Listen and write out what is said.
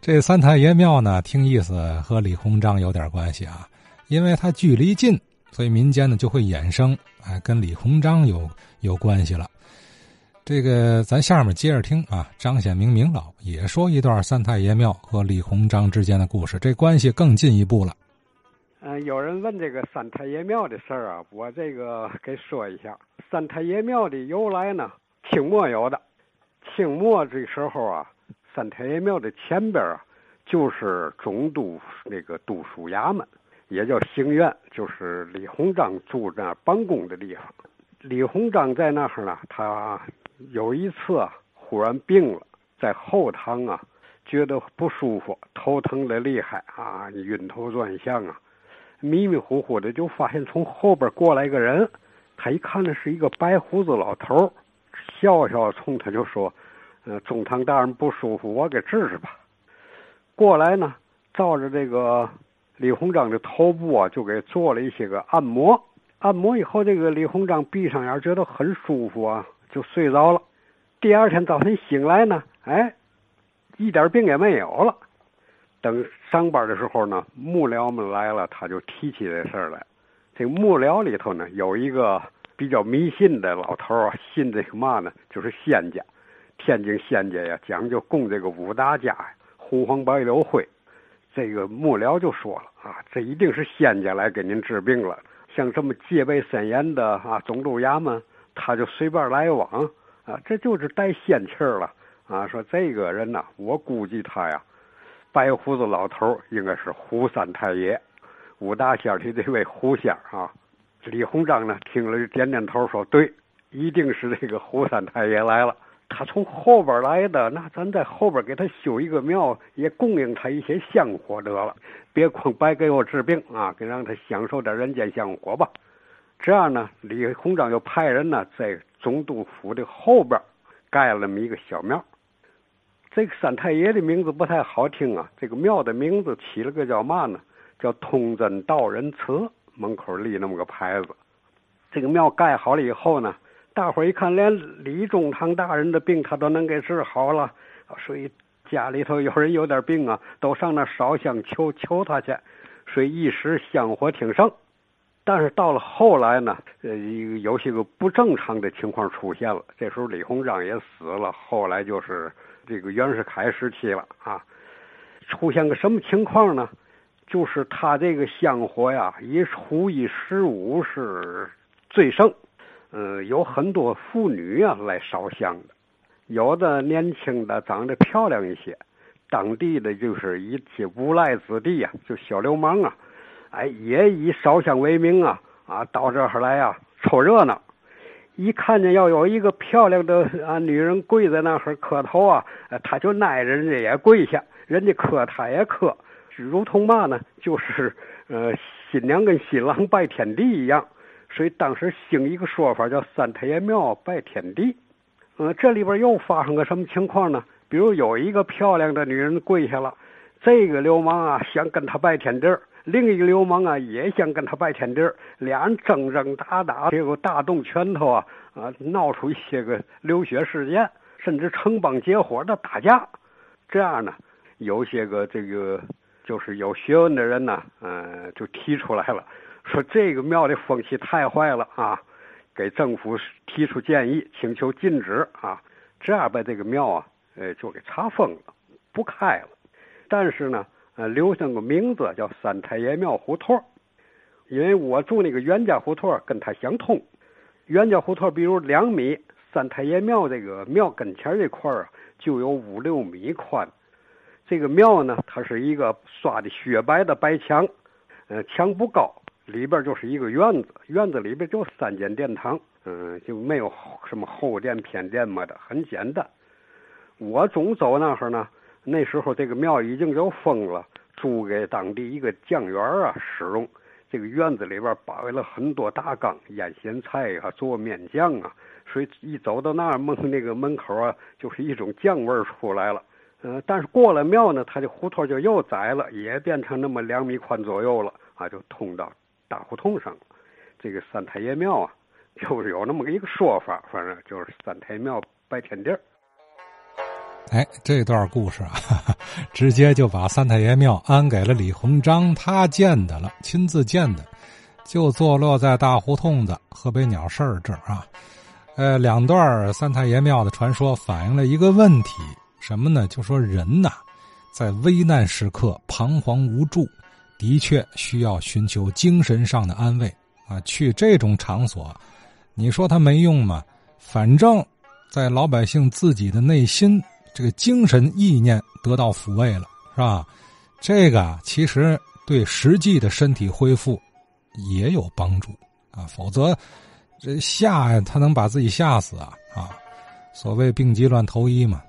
这三太爷庙呢，听意思和李鸿章有点关系啊，因为它距离近，所以民间呢就会衍生，哎，跟李鸿章有有关系了。这个咱下面接着听啊，张显明明老也说一段三太爷庙和李鸿章之间的故事，这关系更进一步了。嗯，有人问这个三太爷庙的事儿啊，我这个给说一下。三太爷庙的由来呢，清末有的。清末这时候啊，三太爷庙的前边啊，就是总督那个督署衙门，也叫行院，就是李鸿章住那办公的地方。李鸿章在那儿呢，他有一次啊，忽然病了，在后堂啊，觉得不舒服，头疼的厉害啊，晕头转向啊。迷迷糊糊的就发现从后边过来一个人，他一看那是一个白胡子老头笑笑冲他就说：“呃，中堂大人不舒服，我给治治吧。”过来呢，照着这个李鸿章的头部啊，就给做了一些个按摩。按摩以后，这个李鸿章闭上眼，觉得很舒服啊，就睡着了。第二天早晨醒来呢，哎，一点病也没有了。等上班的时候呢，幕僚们来了，他就提起这事儿来。这幕僚里头呢，有一个比较迷信的老头儿，信这个嘛呢，就是仙家。天津仙家呀，讲究供这个五大家呀，红黄白柳灰。这个幕僚就说了啊，这一定是仙家来给您治病了。像这么戒备森严的啊，总督衙门，他就随便来往啊，这就是带仙气儿了啊。说这个人呐，我估计他呀。白胡子老头应该是胡三太爷，五大仙里这位胡仙啊。李鸿章呢听了点点头，说：“对，一定是这个胡三太爷来了。他从后边来的，那咱在后边给他修一个庙，也供应他一些香火得了，别光白给我治病啊，给让他享受点人间香火吧。”这样呢，李鸿章就派人呢在总督府的后边盖了那么一个小庙。这个三太爷的名字不太好听啊，这个庙的名字起了个叫嘛呢？叫通真道人祠，门口立那么个牌子。这个庙盖好了以后呢，大伙一看，连李中堂大人的病他都能给治好了，所以家里头有人有点病啊，都上那烧香求求他去，所以一时香火挺盛。但是到了后来呢，呃，有些个不正常的情况出现了。这时候李鸿章也死了，后来就是。这个袁世凯时期了啊，出现个什么情况呢？就是他这个香火呀，一初一十五是最盛，嗯，有很多妇女啊来烧香的，有的年轻的长得漂亮一些，当地的就是一些无赖子弟呀，就小流氓啊，哎，也以烧香为名啊，啊，到这儿来啊凑热闹。一看见要有一个漂亮的啊女人跪在那儿磕头啊，他就挨着人家也跪下，人家磕他也磕，如同嘛呢？就是呃新娘跟新郎拜天地一样。所以当时兴一个说法叫三太爷庙拜天地。嗯，这里边又发生个什么情况呢？比如有一个漂亮的女人跪下了，这个流氓啊想跟她拜天地。另一个流氓啊，也想跟她拜天地，俩人争争打打，结果大动拳头啊，啊，闹出一些个流血事件，甚至成帮结伙的打架。这样呢，有些个这个就是有学问的人呢，嗯，就提出来了，说这个庙的风气太坏了啊，给政府提出建议，请求禁止啊，这样把这个庙啊，呃，就给查封了，不开了。但是呢。呃，留下个名字叫三太爷庙胡同因为我住那个袁家胡同跟它相通。袁家胡同比如两米，三太爷庙这个庙跟前这块儿就有五六米宽。这个庙呢，它是一个刷的雪白的白墙，呃，墙不高，里边就是一个院子，院子里边就三间殿堂，嗯，就没有什么后殿偏殿么的，很简单。我总走那儿呢。那时候这个庙已经就封了，租给当地一个酱园啊使用。这个院子里边摆了很多大缸腌咸菜啊，做面酱啊，所以一走到那儿门那个门口啊，就是一种酱味出来了。嗯，但是过了庙呢，它的胡同就又窄了，也变成那么两米宽左右了啊，就通到大胡同上。这个三太爷庙啊，就是有那么一个说法，反正就是三太庙拜天地儿。哎，这段故事啊，直接就把三太爷庙安给了李鸿章，他建的了，亲自建的，就坐落在大胡同子河北鸟市这儿啊。呃，两段三太爷庙的传说反映了一个问题，什么呢？就说人呐，在危难时刻彷徨无助，的确需要寻求精神上的安慰啊。去这种场所，你说他没用吗？反正，在老百姓自己的内心。这个精神意念得到抚慰了，是吧？这个其实对实际的身体恢复也有帮助啊。否则，这吓他能把自己吓死啊啊！所谓病急乱投医嘛。